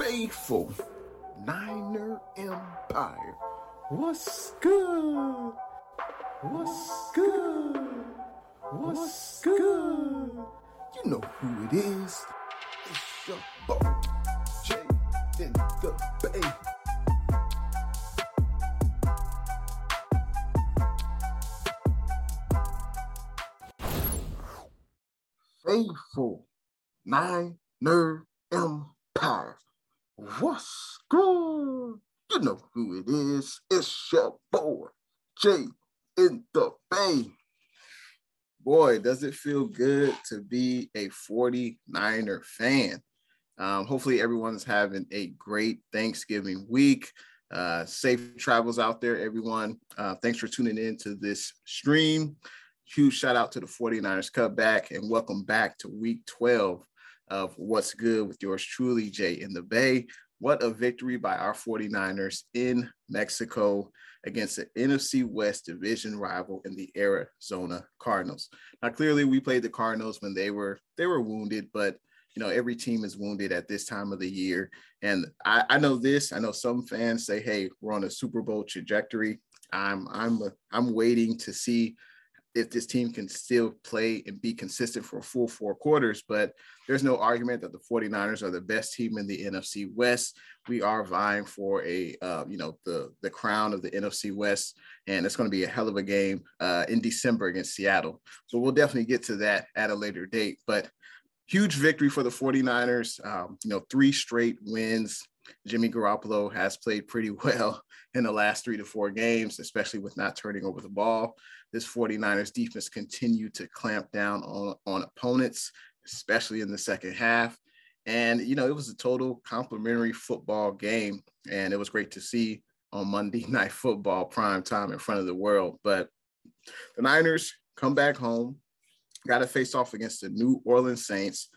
faithful Niner Empire. What's good? What's good? What's good? You know who it is. It's your boy, Jay in the Bay. Faithful Niner Empire. What's good? You know who it is. It's your boy, Jay in the Bay. Boy, does it feel good to be a 49er fan. Um, hopefully, everyone's having a great Thanksgiving week. Uh, safe travels out there, everyone. Uh, thanks for tuning in to this stream. Huge shout out to the 49ers Cutback and welcome back to week 12 of What's Good with yours truly, Jay in the Bay. What a victory by our 49ers in Mexico against the NFC West division rival in the Arizona Cardinals. Now, clearly, we played the Cardinals when they were they were wounded, but you know every team is wounded at this time of the year. And I, I know this. I know some fans say, "Hey, we're on a Super Bowl trajectory." I'm I'm I'm waiting to see if this team can still play and be consistent for a full four quarters. But there's no argument that the 49ers are the best team in the NFC West. We are vying for a, uh, you know, the, the crown of the NFC West. And it's going to be a hell of a game uh, in December against Seattle. So we'll definitely get to that at a later date. But huge victory for the 49ers. Um, you know, three straight wins. Jimmy Garoppolo has played pretty well in the last three to four games, especially with not turning over the ball. This 49ers defense continued to clamp down on, on opponents, especially in the second half. And, you know, it was a total complimentary football game. And it was great to see on Monday Night Football prime time in front of the world. But the Niners come back home, got to face off against the New Orleans Saints.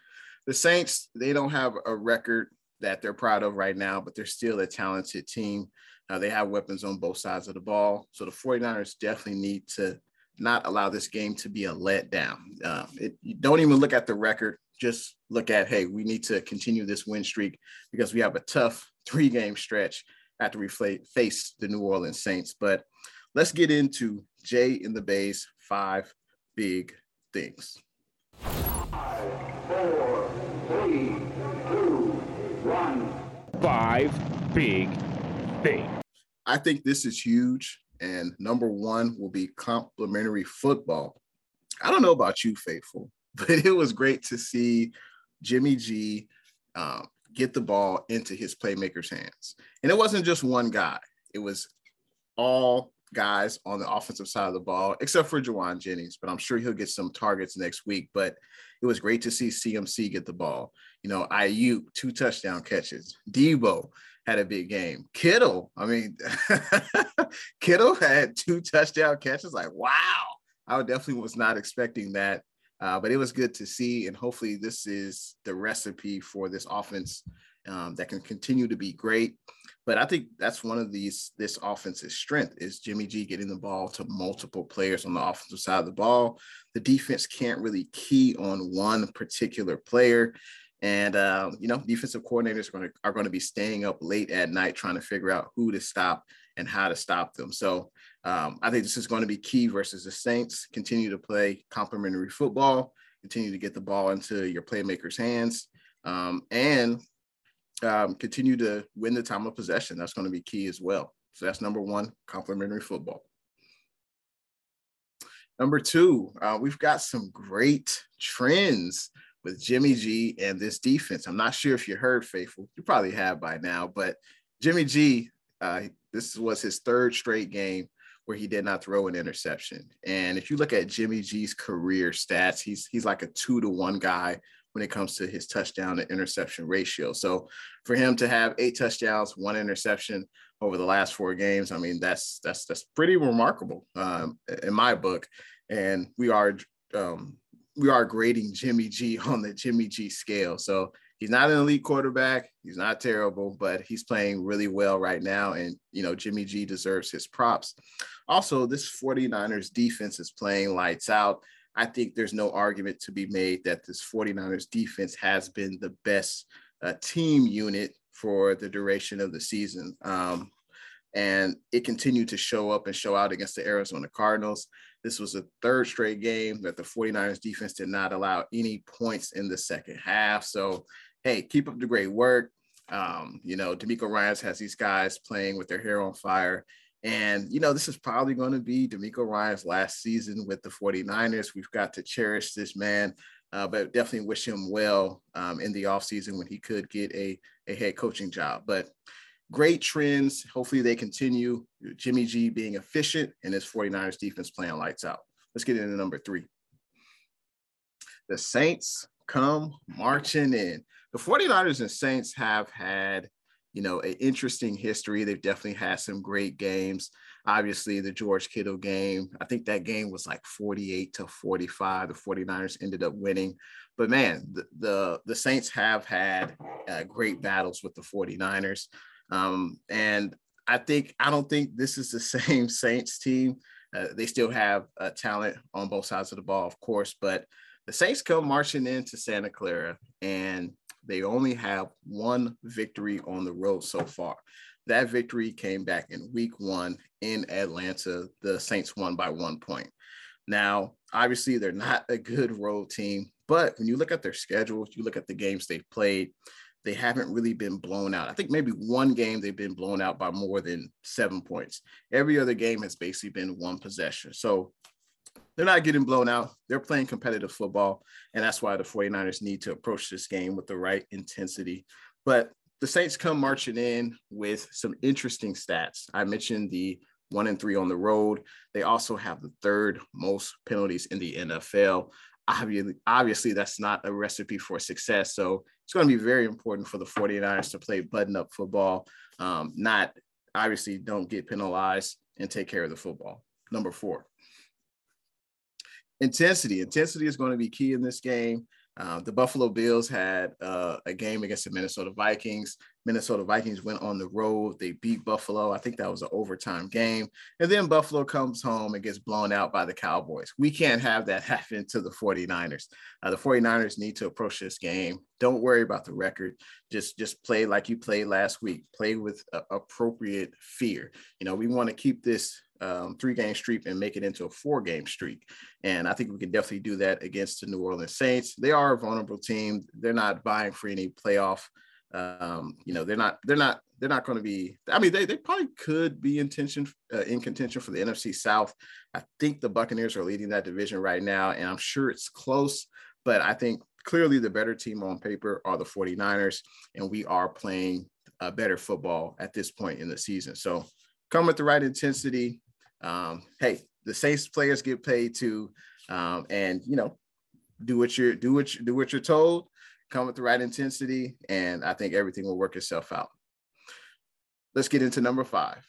The Saints, they don't have a record that they're proud of right now, but they're still a talented team. Uh, they have weapons on both sides of the ball. So the 49ers definitely need to not allow this game to be a letdown. Uh, it, you don't even look at the record. Just look at, hey, we need to continue this win streak because we have a tough three game stretch after we face the New Orleans Saints. But let's get into Jay in the Bay's five big things. Five, four, three, two, one. Five big things. I think this is huge. And number one will be complimentary football. I don't know about you, Faithful, but it was great to see Jimmy G um, get the ball into his playmakers' hands. And it wasn't just one guy, it was all guys on the offensive side of the ball, except for Jauan Jennings, but I'm sure he'll get some targets next week. But it was great to see CMC get the ball. You know, Aiyuk, two touchdown catches. Deebo had a big game. Kittle, I mean, Kittle had two touchdown catches. Like, wow. I definitely was not expecting that. Uh, but it was good to see. And hopefully, this is the recipe for this offense um, that can continue to be great. But I think that's one of these this offense's strength is Jimmy G getting the ball to multiple players on the offensive side of the ball. The defense can't really key on one particular player. And uh, you know, defensive coordinators are going to are going to be staying up late at night trying to figure out who to stop and how to stop them. So um, I think this is going to be key versus the Saints. Continue to play complementary football. Continue to get the ball into your playmakers' hands, um, and um, continue to win the time of possession. That's going to be key as well. So that's number one, complementary football. Number two, uh, we've got some great trends with Jimmy G and this defense. I'm not sure if you heard Faithful. You probably have by now, but Jimmy G, uh, this was his third straight game where he did not throw an interception. And if you look at Jimmy G's career stats, he's he's like a two to one guy when it comes to his touchdown to interception ratio. So for him to have eight touchdowns, one interception over the last four games, I mean that's that's that's pretty remarkable um, in my book. And we are um, we are grading Jimmy G on the Jimmy G scale. So he's not an elite quarterback. He's not terrible, but he's playing really well right now. And, you know, Jimmy G deserves his props. Also, this 49ers defense is playing lights out. I think there's no argument to be made that this 49ers defense has been the best uh, team unit for the duration of the season. Um, and it continued to show up and show out against the Arizona Cardinals. This was the third straight game that the 49ers defense did not allow any points in the second half. So, hey, keep up the great work. Um, you know, DeMeco Ryans has these guys playing with their hair on fire. And, you know, this is probably going to be DeMeco Ryans' last season with the 49ers. We've got to cherish this man, uh, but definitely wish him well um, in the offseason when he could get a, a head coaching job. But great trends. Hopefully they continue. Jimmy G being efficient and his 49ers defense playing lights out. Let's get into number three. The Saints come marching in. The 49ers and Saints have had, you know, an interesting history. They've definitely had some great games. Obviously, the George Kittle game, I think that game was like 48 to 45. The 49ers ended up winning. But man, the, the, the Saints have had uh, great battles with the 49ers. Um, and I think I don't think this is the same Saints team. Uh, they still have uh, talent on both sides of the ball, of course, but the Saints come marching into Santa Clara and they only have one victory on the road so far. That victory came back in week one in Atlanta. The Saints won by one point. Now, obviously, they're not a good road team, but when you look at their schedule, you look at the games they've played, they haven't really been blown out. I think maybe one game they've been blown out by more than seven points. Every other game has basically been one possession. So they're not getting blown out. They're playing competitive football. And that's why the 49ers need to approach this game with the right intensity. But the Saints come marching in with some interesting stats. I mentioned the one and three on the road. They also have the third most penalties in the NFL obviously, obviously that's not a recipe for success. So it's going to be very important for the 49ers to play button up football, um, not obviously don't get penalized and take care of the football. Number four, intensity. Intensity is going to be key in this game. Uh, the Buffalo Bills had uh, a game against the Minnesota Vikings. Minnesota Vikings went on the road. They beat Buffalo. I think that was an overtime game. And then Buffalo comes home and gets blown out by the Cowboys. We can't have that happen to the 49ers. Uh, the 49ers need to approach this game. Don't worry about the record. Just just play like you played last week. Play with uh, appropriate fear. You know, we want to keep this um, three game streak and make it into a four game streak. And I think we can definitely do that against the New Orleans Saints. They are a vulnerable team. They're not buying for any playoff. Um, you know, they're not, they're not, they're not going to be, I mean, they, they probably could be in tension, uh, in contention for the NFC South. I think the Buccaneers are leading that division right now, and I'm sure it's close, but I think clearly the better team on paper are the 49ers, and we are playing a better football at this point in the season. So come with the right intensity, um, hey, the Saints players get paid too, um, and you know, do what you're do what you, do what you're told, come with the right intensity, and I think everything will work itself out. Let's get into number five.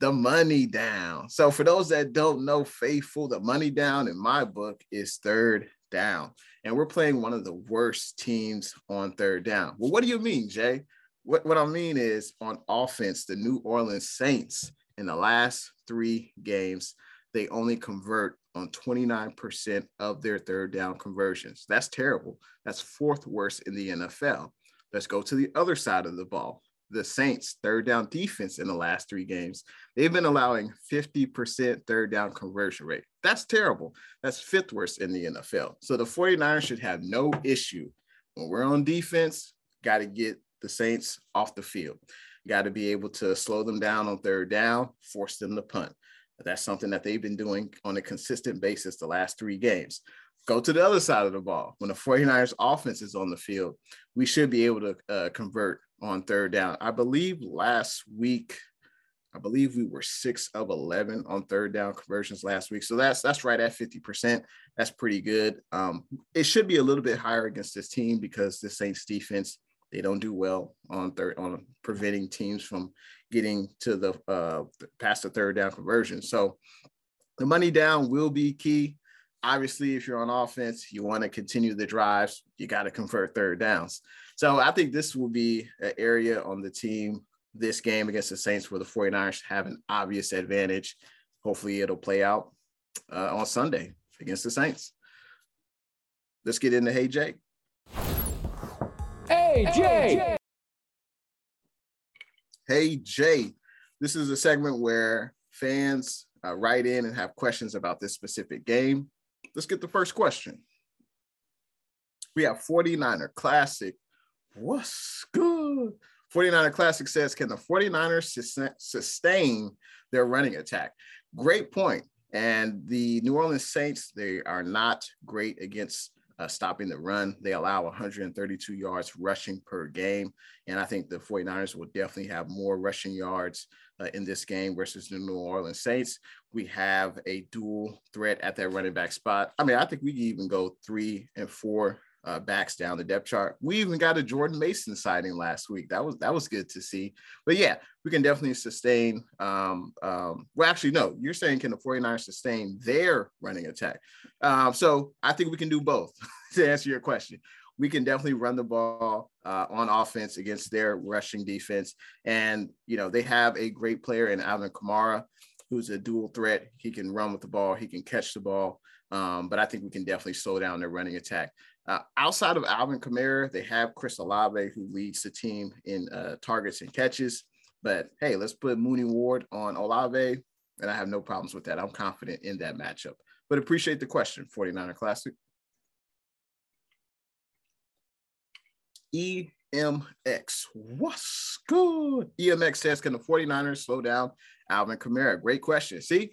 The money down. So, for those that don't know, faithful, the money down in my book is third down. And we're playing one of the worst teams on third down. Well, what do you mean, Jay? What, what I mean is on offense, the New Orleans Saints in the last three games, they only convert on 29% of their third down conversions. That's terrible. That's fourth worst in the NFL. Let's go to the other side of the ball. The Saints' third down defense in the last three games, they've been allowing 50% third down conversion rate. That's terrible. That's fifth worst in the NFL. So the 49ers should have no issue when we're on defense, got to get the Saints off the field got to be able to slow them down on third down, force them to punt. That's something that they've been doing on a consistent basis the last three games. Go to the other side of the ball. When the 49ers offense is on the field, we should be able to uh, convert on third down. I believe last week, I believe we were six of 11 on third down conversions last week. So that's that's right at 50%. That's pretty good. Um, it should be a little bit higher against this team because this Saints defense they don't do well on third on preventing teams from getting to the uh, past the third down conversion. So the money down will be key. Obviously, if you're on offense, you want to continue the drives. You got to convert third downs. So I think this will be an area on the team this game against the Saints where the 49ers have an obvious advantage. Hopefully, it'll play out uh, on Sunday against the Saints. Let's get into Hey Jake. Hey, Jay. Hey, Jay. This is a segment where fans uh, write in and have questions about this specific game. Let's get the first question. We have 49er Classic. What's good? 49er Classic says, Can the 49ers sustain their running attack? Great point. And the New Orleans Saints, they are not great against uh, stopping the run. They allow 132 yards rushing per game. And I think the 49ers will definitely have more rushing yards uh, in this game versus the New Orleans Saints. We have a dual threat at that running back spot. I mean, I think we can even go three and four uh, backs down the depth chart. We even got a Jordan Mason sighting last week. That was that was good to see. But yeah, we can definitely sustain. Um, um, well, actually, no, you're saying can the 49ers sustain their running attack? Um, so I think we can do both to answer your question. We can definitely run the ball uh, on offense against their rushing defense. And, you know, they have a great player in Alvin Kamara, who's a dual threat. He can run with the ball, he can catch the ball. Um, but I think we can definitely slow down their running attack. Uh, outside of Alvin Kamara, they have Chris Olave, who leads the team in uh, targets and catches. But hey, let's put Mooney Ward on Olave, and I have no problems with that. I'm confident in that matchup. But appreciate the question, 49er Classic. EMX, what's good? EMX says, can the 49ers slow down Alvin Kamara? Great question. See,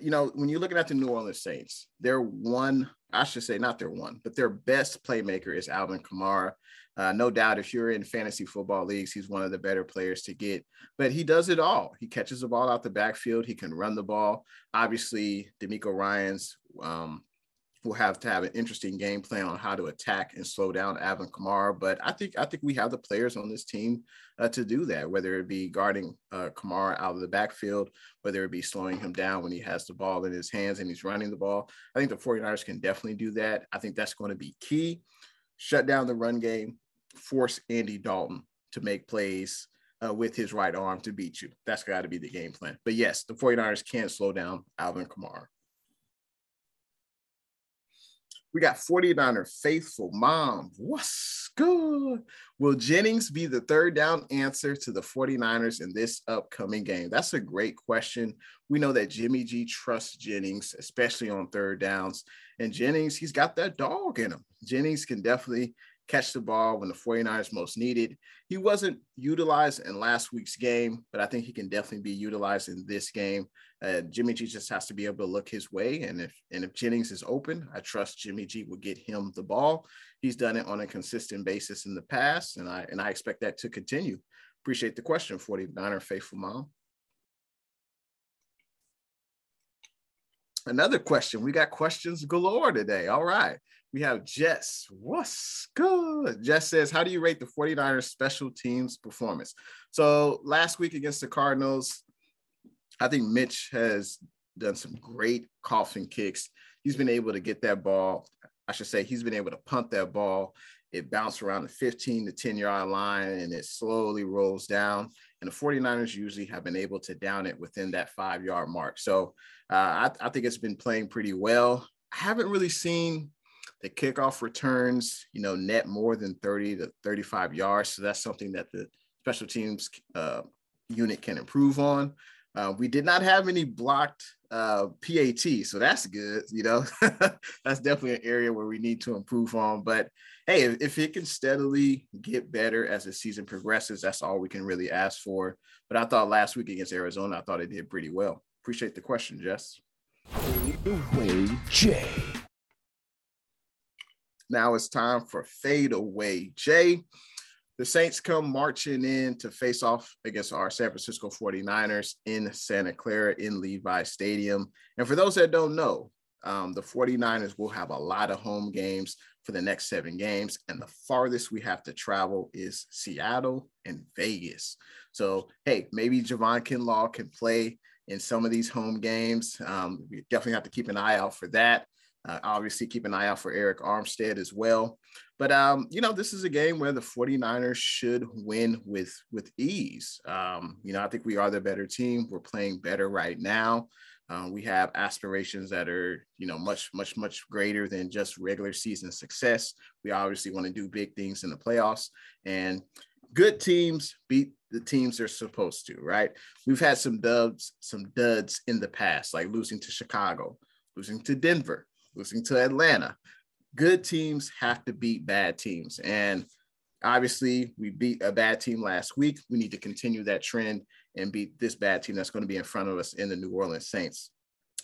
you know, when you're looking at the New Orleans Saints, their one, I should say, not their one, but their best playmaker is Alvin Kamara. Uh, no doubt, if you're in fantasy football leagues, he's one of the better players to get. But he does it all. He catches the ball out the backfield. He can run the ball. Obviously, DeMeco Ryans um, will have to have an interesting game plan on how to attack and slow down Alvin Kamara. But I think I think we have the players on this team uh, to do that, whether it be guarding uh, Kamara out of the backfield, whether it be slowing him down when he has the ball in his hands and he's running the ball. I think the 49ers can definitely do that. I think that's going to be key. Shut down the run game, force Andy Dalton to make plays uh, with his right arm to beat you. That's got to be the game plan. But yes, the 49ers can't slow down Alvin Kamara. We got 49er faithful mom. What's good? Will Jennings be the third down answer to the 49ers in this upcoming game? That's a great question. We know that Jimmy G trusts Jennings, especially on third downs. And Jennings, he's got that dog in him. Jennings can definitely catch the ball when the 49ers most needed. He wasn't utilized in last week's game, but I think he can definitely be utilized in this game. Uh, Jimmy G just has to be able to look his way, and if and if Jennings is open, I trust Jimmy G will get him the ball. He's done it on a consistent basis in the past, and I and I expect that to continue. Appreciate the question, 49er faithful mom. Another question. We got questions galore today. All right we have Jess. What's good? Jess says, How do you rate the 49ers special teams performance? So last week against the Cardinals, I think Mitch has done some great coffin kicks. He's been able to get that ball. I should say he's been able to punt that ball. It bounced around the 15 to 10 yard line and it slowly rolls down. And the 49ers usually have been able to down it within that five yard mark. So uh, I, I think it's been playing pretty well. I haven't really seen the kickoff returns, you know, net more than 30 to 35 yards. So that's something that the special teams uh, unit can improve on. Uh, we did not have any blocked uh, PAT, so that's good. You know, that's definitely an area where we need to improve on. But hey, if, if, it can steadily get better as the season progresses, that's all we can really ask for. But I thought last week against Arizona, I thought it did pretty well. Appreciate the question, Jess. Way Jay. Now it's time for fade away. Jay, the Saints come marching in to face off against our San Francisco 49ers in Santa Clara in Levi Stadium. And for those that don't know, um, the 49ers will have a lot of home games for the next seven games. And the farthest we have to travel is Seattle and Vegas. So, hey, maybe Javon Kinlaw can play in some of these home games. Um, we definitely have to keep an eye out for that. Uh, obviously, keep an eye out for Arik Armstead as well. But um, you know, this is a game where the 49ers should win with with ease. Um, you know, I think we are the better team. We're playing better right now. Uh, we have aspirations that are, you know, much, much, much greater than just regular season success. We obviously want to do big things in the playoffs. And good teams beat the teams they're supposed to, right? We've had some dubs, some duds in the past, like losing to Chicago, losing to Denver, losing to Atlanta. Good teams have to beat bad teams. And obviously, we beat a bad team last week. We need to continue that trend and beat this bad team that's going to be in front of us in the New Orleans Saints.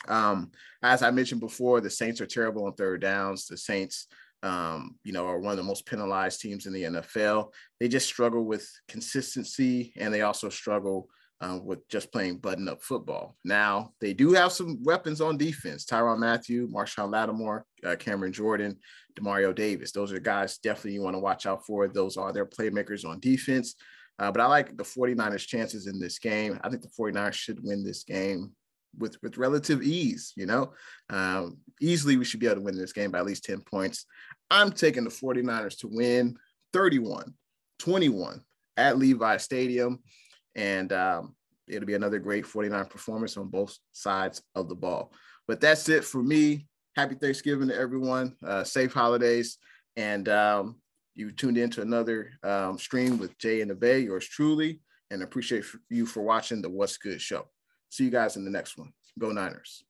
Um, as I mentioned before, the Saints are terrible on third downs. The Saints um, you know, are one of the most penalized teams in the NFL. They just struggle with consistency and they also struggle uh, with just playing button up football. Now, they do have some weapons on defense Tyrann Mathieu, Marshon Lattimore, uh, Cameron Jordan, Demario Davis. Those are guys definitely you want to watch out for. Those are their playmakers on defense. Uh, but I like the 49ers' chances in this game. I think the 49ers should win this game with with relative ease. You know, um, easily we should be able to win this game by at least 10 points. I'm taking the 49ers to win 31 21 at Levi Stadium. And um, it'll be another great 49 performance on both sides of the ball. But that's it for me. Happy Thanksgiving to everyone. Uh, safe holidays. And um, you tuned in to another um, stream with Jay and the Bay, yours truly. And appreciate you for watching the What's Good show. See you guys in the next one. Go Niners.